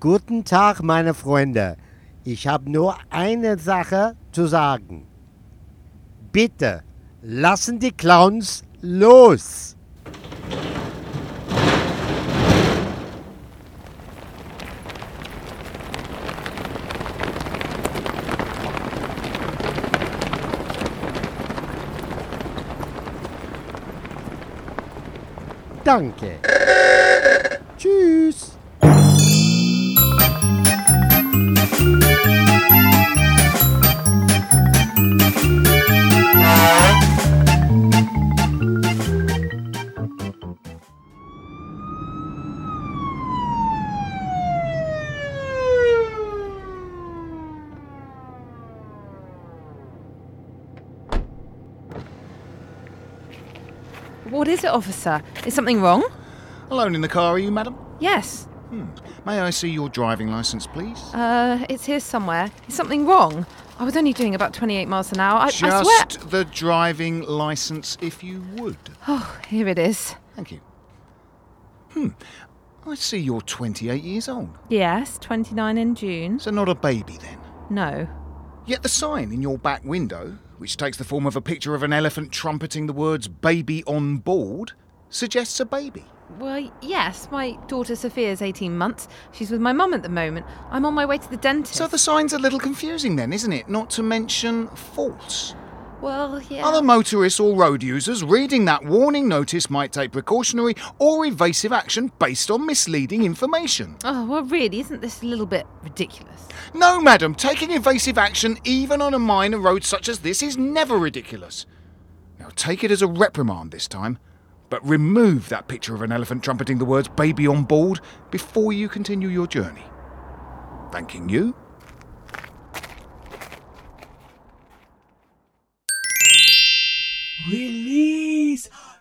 Guten Tag, meine Freunde. Ich habe nur eine Sache zu sagen. Bitte, lassen die Clowns los. Danke. Tschüss. Is it, officer? Is something wrong? Alone in the car, are you, madam? Yes. May I see your driving licence, please? Uh, it's here somewhere. Is something wrong? I was only doing about 28 miles an hour. I, I swear. Just the driving licence, if you would. Oh, here it is. Thank you. Hmm. I see you're 28 years old. Yes, 29 in June. So not a baby then. No. Yet the sign in your back window, which takes the form of a picture of an elephant trumpeting the words baby on board, suggests a baby. Well, yes, my daughter Sophia's 18 months. She's with my mum at the moment. I'm on my way to the dentist. So the sign's a little confusing then, isn't it? Not to mention false. Well, yeah. Other motorists or road users reading that warning notice might take precautionary or evasive action based on misleading information. Oh, well, really, isn't this a little bit ridiculous? No, madam, taking evasive action even on a minor road such as this is never ridiculous. Now take it as a reprimand this time, but remove that picture of an elephant trumpeting the words baby on board before you continue your journey. Thanking you.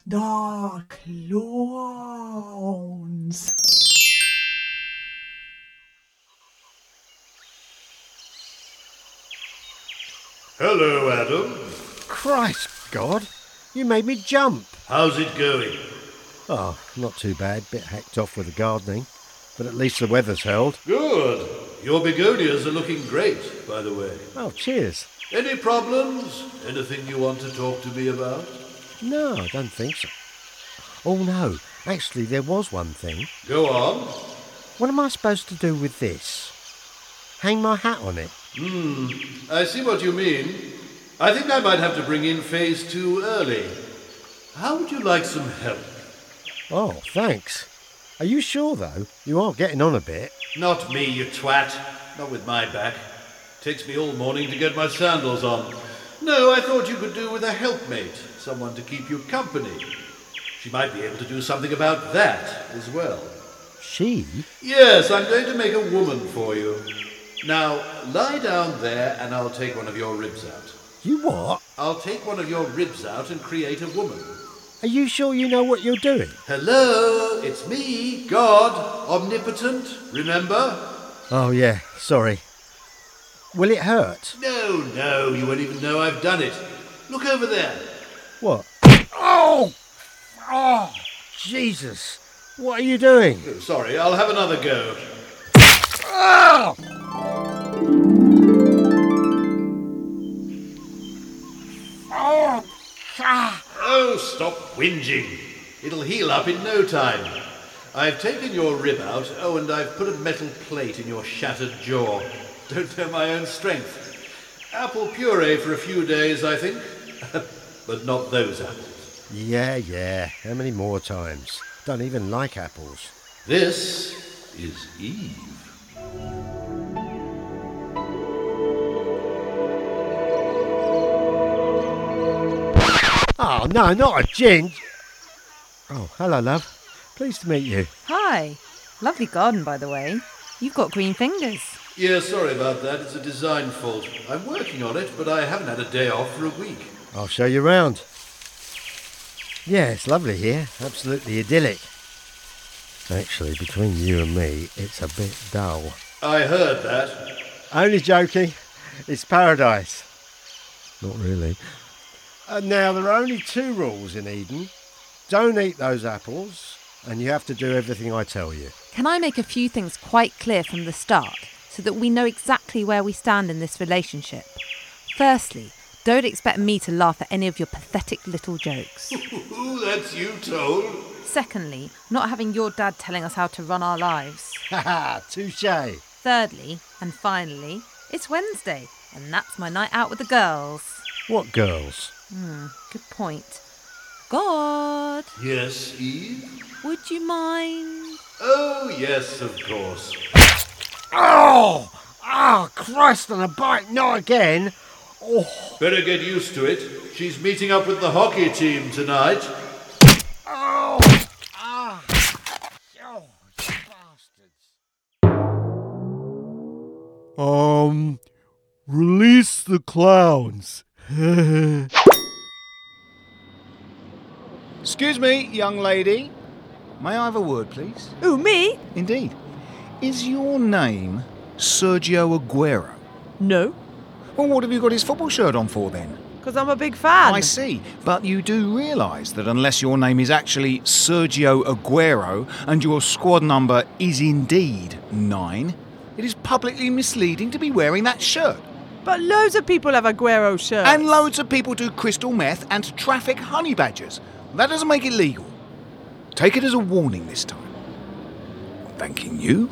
The clowns. Hello, Adam. Christ, God, you made me jump. How's it going? Oh, not too bad. Bit hacked off with the gardening, but at least the weather's held. Good. Your begonias are looking great, by the way. Oh, cheers. Any problems? Anything you want to talk to me about? No, I don't think so. Oh, no. Actually, there was one thing. Go on. What am I supposed to do with this? Hang my hat on it? Hmm. I see what you mean. I think I might have to bring in phase two early. How would you like some help? Oh, thanks. Are you sure, though? You are getting on a bit. Not me, you twat. Not with my back. Takes me all morning to get my sandals on. No, I thought you could do with a helpmate, someone to keep you company. She might be able to do something about that as well. She? Yes, I'm going to make a woman for you. Now, lie down there and I'll take one of your ribs out. You what? I'll take one of your ribs out and create a woman. Are you sure you know what you're doing? Hello, it's me, God, omnipotent, remember? Oh, yeah, sorry. Will it hurt? No, no, you won't even know I've done it. Look over there. What? Oh! Oh! Jesus! What are you doing? Sorry, I'll have another go. Oh! Oh! Ah! Oh, stop whinging. It'll heal up in no time. I've taken your rib out, oh, and I've put a metal plate in your shattered jaw. Don't know my own strength. Apple puree for a few days, I think. but not those apples. Yeah, yeah. How many more times? Don't even like apples. This is Eve. Oh, no, not a ginge. Oh, hello, love. Pleased to meet you. Hi. Lovely garden, by the way. You've got green fingers. Yeah, sorry about that. It's a design fault. I'm working on it, but I haven't had a day off for a week. I'll show you round. Yeah, it's lovely here. Absolutely idyllic. Actually, between you and me, it's a bit dull. I heard that. Only joking. It's paradise. Not really. Uh, now, there are only two rules in Eden. Don't eat those apples and you have to do everything I tell you. Can I make a few things quite clear from the start so that we know exactly where we stand in this relationship? Firstly, don't expect me to laugh at any of your pathetic little jokes. That's you, Toll. Secondly, not having your dad telling us how to run our lives. Ha ha, touche. Thirdly, and finally, it's Wednesday, and that's my night out with the girls. What girls? Hmm, good point. God, Yes, Eve? would you mind? Oh, yes, of course. Oh! Oh, Christ on a bike, not again! Better get used to it. She's meeting up with the hockey team tonight. Oh! Ah! Oh, you bastards. Um, release the clowns. Excuse me, young lady. May I have a word, please? Who, me? Indeed. Is your name Sergio Aguero? No, Well, what have you got his football shirt on for then? because I'm a big fan. I see. But you do realise that unless your name is actually Sergio Aguero and your squad number is indeed nine, it is publicly misleading to be wearing that shirt. But loads of people have Aguero shirts. And loads of people do crystal meth and traffic honey badgers. That doesn't make it legal. Take it as a warning this time. Thanking you.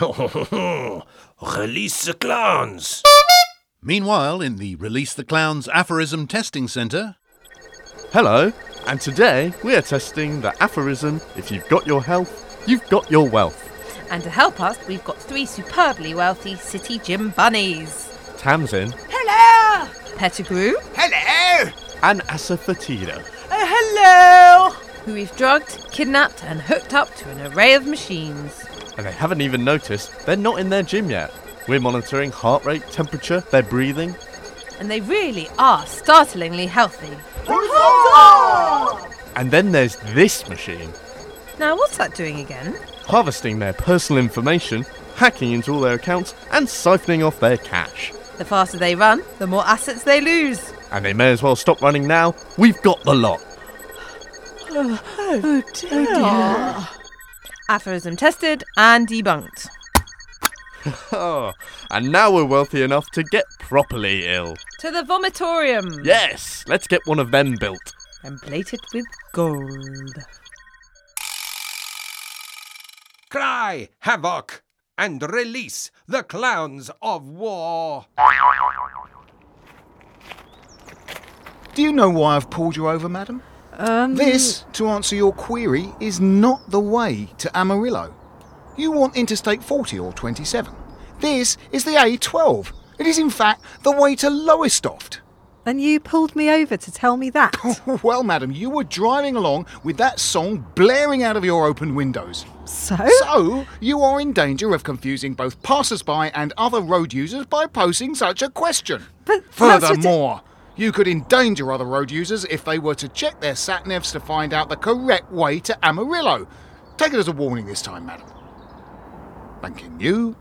Release the clowns! Meanwhile, in the Release the Clowns Aphorism Testing Centre, Hello, and today we are testing the aphorism if you've got your health, you've got your wealth. And to help us, we've got three superbly wealthy city gym bunnies. Tamsin Hello! Pettigrew, Hello! and Asafoetida. Uh, hello! who we've drugged, kidnapped, and hooked up to an array of machines. And they haven't even noticed they're not in their gym yet. We're monitoring heart rate, temperature, their breathing. And they really are startlingly healthy. And then there's this machine, Now, what's that doing again? harvesting their personal information, hacking into all their accounts, and siphoning off their cash. The faster they run, the more assets they lose. And they may as well stop running now. We've got the lot. Oh, dear. Oh, Aphorism tested and debunked. Oh, and now we're wealthy enough to get properly ill. To the vomitorium. Yes, let's get one of them built. And plated with gold. Cry havoc and release the clowns of war. Do you know why I've pulled you over, madam? Um, this, to answer your query, is not the way to Amarillo. You want Interstate 40 or 27. This is the A12. It is, in fact, the way to Lowestoft. And you pulled me over to tell me that. well, madam, you were driving along with that song blaring out of your open windows. So? So, you are in danger of confusing both passers by and other road users by posing such a question. But Furthermore, you could endanger other road users if they were to check their sat navs to find out the correct way to Amarillo. Take it as a warning this time, madam. Thanking you.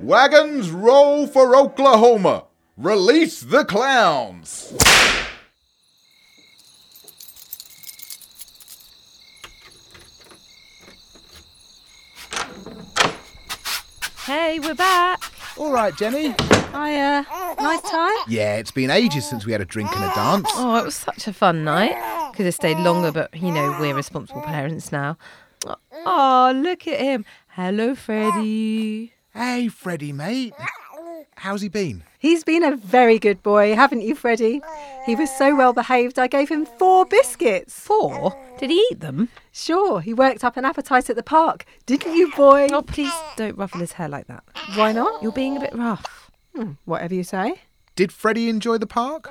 Wagons roll for Oklahoma. Release the clowns. Hey, we're back. All right, Jenny. Hiya. Nice time? Yeah, it's been ages since we had a drink and a dance. Oh, it was such a fun night. Could have stayed longer, but you know, we're responsible parents now. Oh, look at him. Hello, Freddie. Hey, Freddie, mate. How's he been? He's been a very good boy, haven't you, Freddie? He was so well behaved, I gave him four biscuits. Four? Did he eat them? Sure, he worked up an appetite at the park. Didn't you, boy? Oh, please don't ruffle his hair like that. Why not? You're being a bit rough. Hmm, whatever you say. Did Freddie enjoy the park?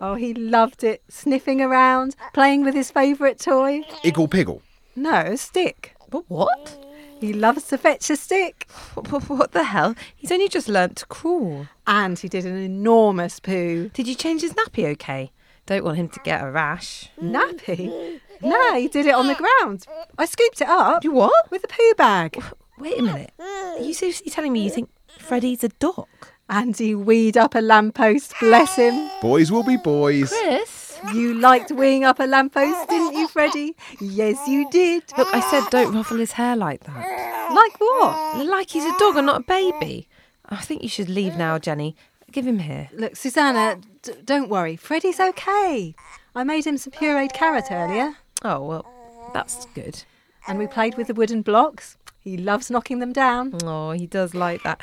Oh, he loved it. Sniffing around, playing with his favourite toy. Iggle Piggle. No, a stick. But what? He loves to fetch a stick. What, what, what the hell? He's only just learnt to crawl. And he did an enormous poo. Did you change his nappy okay? Don't want him to get a rash. Nappy? No, he did it on the ground. I scooped it up. You what? With a poo bag. Wait a minute. Are you seriously telling me you think Freddie's a dog? And he weed up a lamppost, bless him. Boys will be boys. Chris? You liked weeing up a lamppost, didn't you, Freddie? Yes, you did. Look, I said don't ruffle his hair like that. Like what? Like he's a dog and not a baby. I think you should leave now, Jenny. Give him here. Look, Susanna, d- don't worry. Freddie's okay. I made him some pureed carrot earlier. Oh, well, that's good. And we played with the wooden blocks. He loves knocking them down. Oh, he does like that.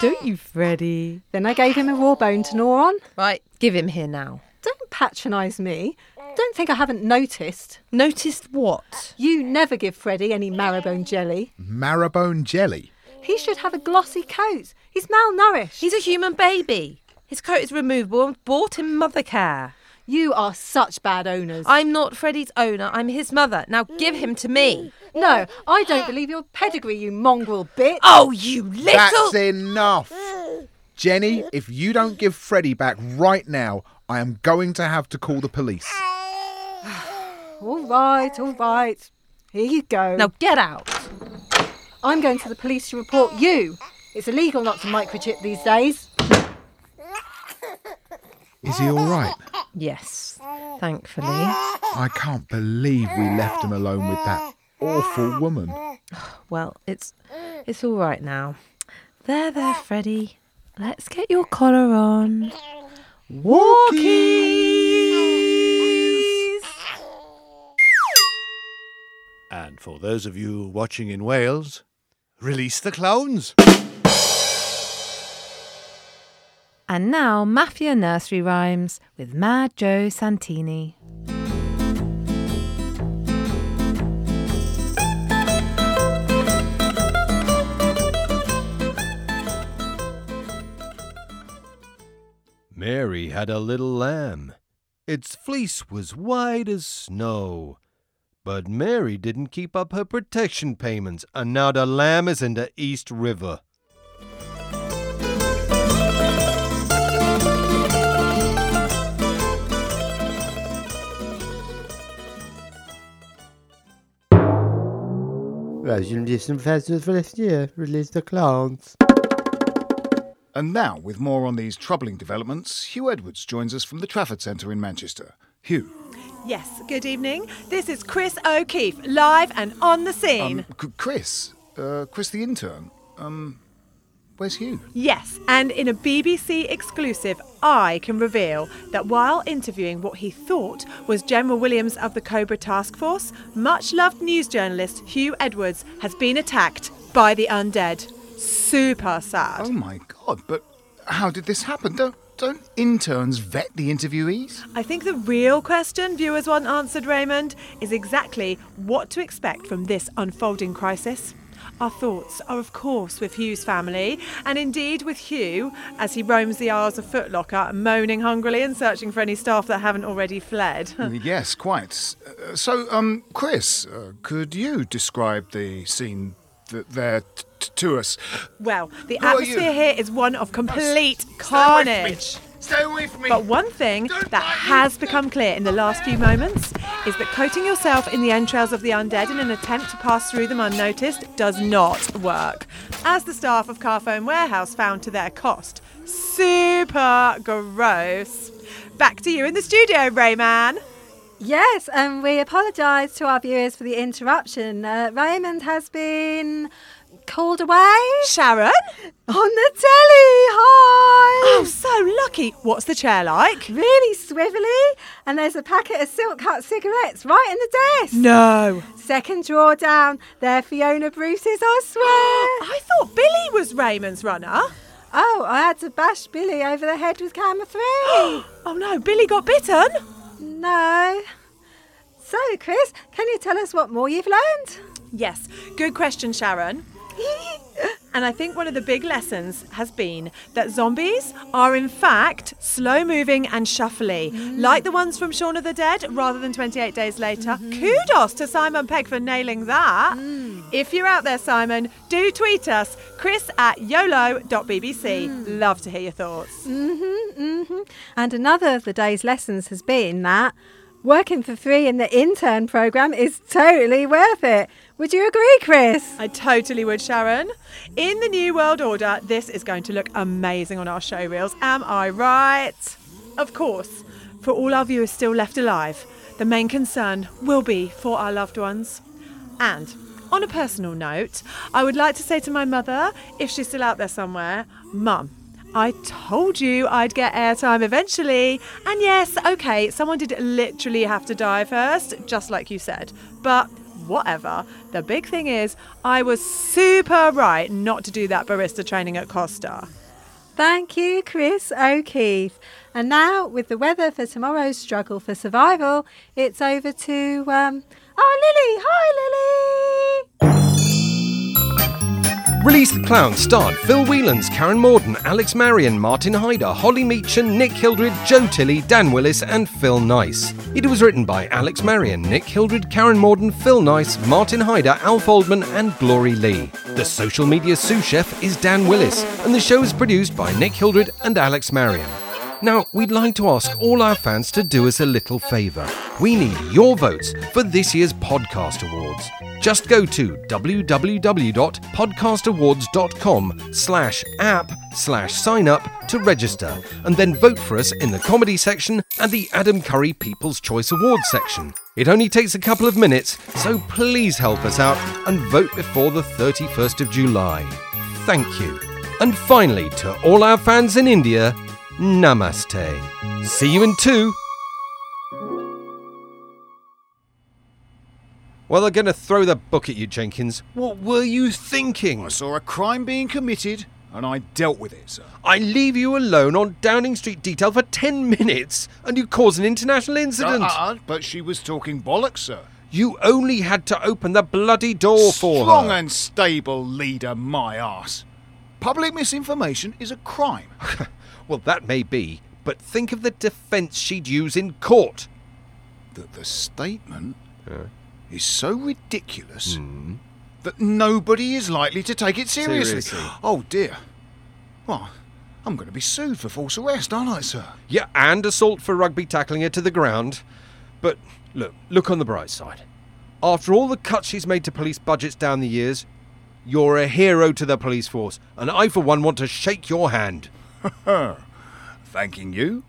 Don't you, Freddie? Then I gave him a raw bone to gnaw on. Right, give him here now. Don't patronise me. Mm. Don't think I haven't noticed. Noticed what? You never give Freddie any marrowbone jelly. Marrowbone jelly. He should have a glossy coat. He's malnourished. He's a human baby. His coat is removable and bought in Mothercare. You are such bad owners. I'm not Freddie's owner. I'm his mother. Now give him to me. No, I don't believe your pedigree, you mongrel bitch. Oh, you little. That's enough. Jenny, if you don't give Freddie back right now, I am going to have to call the police. All right, all right. Here you go. Now get out. I'm going to the police to report you. It's illegal not to microchip these days. Is he all right? Yes, thankfully. I can't believe we left him alone with that awful woman. Well, it's it's all right now. There, there, Freddie. Let's get your collar on. Walkies! And for those of you watching in Wales, release the clowns. And now, Mafia Nursery Rhymes with Mad Joe Santini. Mary had a little lamb. Its fleece was white as snow. But Mary didn't keep up her protection payments, and now the lamb is in the East River. Imagine listen festival for this year. Release the clowns. And now, with more on these troubling developments, Huw Edwards joins us from the Trafford Centre in Manchester. Huw. Yes, good evening. This is Chris O'Keefe, live and on the scene. Um, Chris? Uh, Chris the intern? Um, where's Huw? Yes, and in a BBC exclusive, I can reveal that while interviewing what he thought was General Williams of the Cobra Task Force, much loved news journalist Huw Edwards has been attacked by the undead. Super sad. Oh my god, but how did this happen? Don't, don't interns vet the interviewees? I think the real question viewers want answered, Raymond, is exactly what to expect from this unfolding crisis. Our thoughts are, of course, with Huw's family, and indeed with Huw as he roams the aisles of Footlocker, moaning hungrily and searching for any staff that haven't already fled. yes, quite. Uh, so, um, Chris, uh, could you describe the scene th- there t- to us? Well, the Who atmosphere here is one of complete carnage. Stay away from me! But one thing that has become clear in the last few moments is that coating yourself in the entrails of the undead in an attempt to pass through them unnoticed does not work. As the staff of Carphone Warehouse found to their cost. Super gross. Back to you in the studio, Raymond. Yes, and we apologise to our viewers for the interruption. Uh, Raymond has been called away. Sharon? On the telly, hi! Oh, so lucky. What's the chair like? Really swivelly, and there's a packet of silk cut cigarettes right in the desk. No. Second drawer down, they're Fiona Bruce's, I swear. I thought Billy was Raymond's runner. Oh, I had to bash Billy over the head with camera three. oh no, Billy got bitten. No. So, Chris, can you tell us what more you've learned? Yes, good question, Sharon. and I think one of the big lessons has been that zombies are in fact slow moving and shuffly, like the ones from Shaun of the Dead rather than 28 Days Later. Kudos to Simon Pegg for nailing that. If you're out there, Simon, do tweet us, chris at yolo.bbc. Love to hear your thoughts. Mm-hmm, mm-hmm. And another of the day's lessons has been that working for free in the intern program is totally worth it. Would you agree, Chris? I totally would, Sharon. In the New World Order, this is going to look amazing on our show reels. Am I right? Of course, for all our viewers still left alive, the main concern will be for our loved ones. And on a personal note, I would like to say to my mother, if she's still out there somewhere, Mum, I told you I'd get airtime eventually. And yes, okay, someone did literally have to die first, just like you said. But whatever. The big thing is, I was super right not to do that barista training at Costa. Thank you, Chris O'Keefe. And now, with the weather for tomorrow's struggle for survival, it's over to um, oh Lily. Hi, Lily. Release the Clown starred Phil Whelans, Karen Morden, Alex Marion, Martin Hyder, Holly Meachin, Nick Hildred, Joe Tilley, Dan Willis, and Phil Nice. It was written by Alex Marion, Nick Hildred, Karen Morden, Phil Nice, Martin Hyder, Alf Oldman, and Glory Lee. The social media sous chef is Dan Willis, and the show is produced by Nick Hildred and Alex Marion. Now, we'd like to ask all our fans to do us a little favour. We need your votes for this year's Podcast Awards. Just go to www.podcastawards.com slash app slash sign up to register and then vote for us in the comedy section and the Adam Curry People's Choice Awards section. It only takes a couple of minutes, so please help us out and vote before the 31st of July. Thank you. And finally, to all our fans in India, Namaste. See you in two. Well, they're going to throw the book at you, Jenkins. What were you thinking? I saw a crime being committed and I dealt with it, sir. I leave you alone on Downing Street detail for 10 minutes and you cause an international incident. Uh, but she was talking bollocks, sir. You only had to open the bloody door for Strong her. Strong and stable leader, my ass. Public misinformation is a crime. well, that may be, but think of the defence she'd use in court. That the statement is so ridiculous hmm. that nobody is likely to take it seriously. Seriously. Oh dear. Well, I'm going to be sued for false arrest, aren't I, sir? Yeah, and assault for rugby tackling her to the ground. But look, look on the bright side. After all the cuts she's made to police budgets down the years, you're a hero to the police force, and I, for one, want to shake your hand. Thanking you.